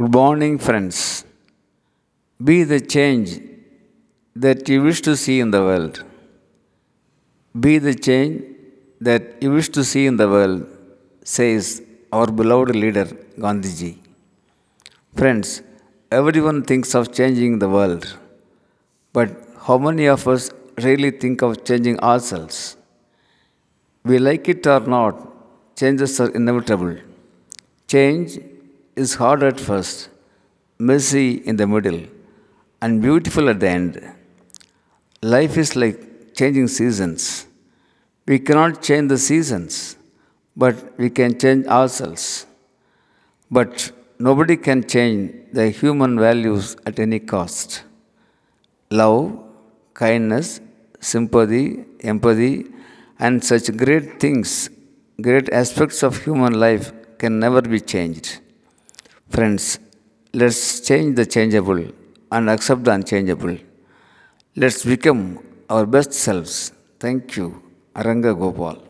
Good morning, friends. Be the change that you wish to see in the world. Be the change that you wish to see in the world, says our beloved leader Gandhiji. Friends, everyone thinks of changing the world, but how many of us really think of changing ourselves? We like it or not, changes are inevitable. Change is hard at first, messy in the middle, and beautiful at the end. Life is like changing seasons. We cannot change the seasons, but we can change ourselves. But nobody can change the human values at any cost. Love, kindness, sympathy, empathy, and such great things, great aspects of human life can never be changed. Friends, let's change the changeable and accept the unchangeable. Let's become our best selves. Thank you. Aranga Gopal.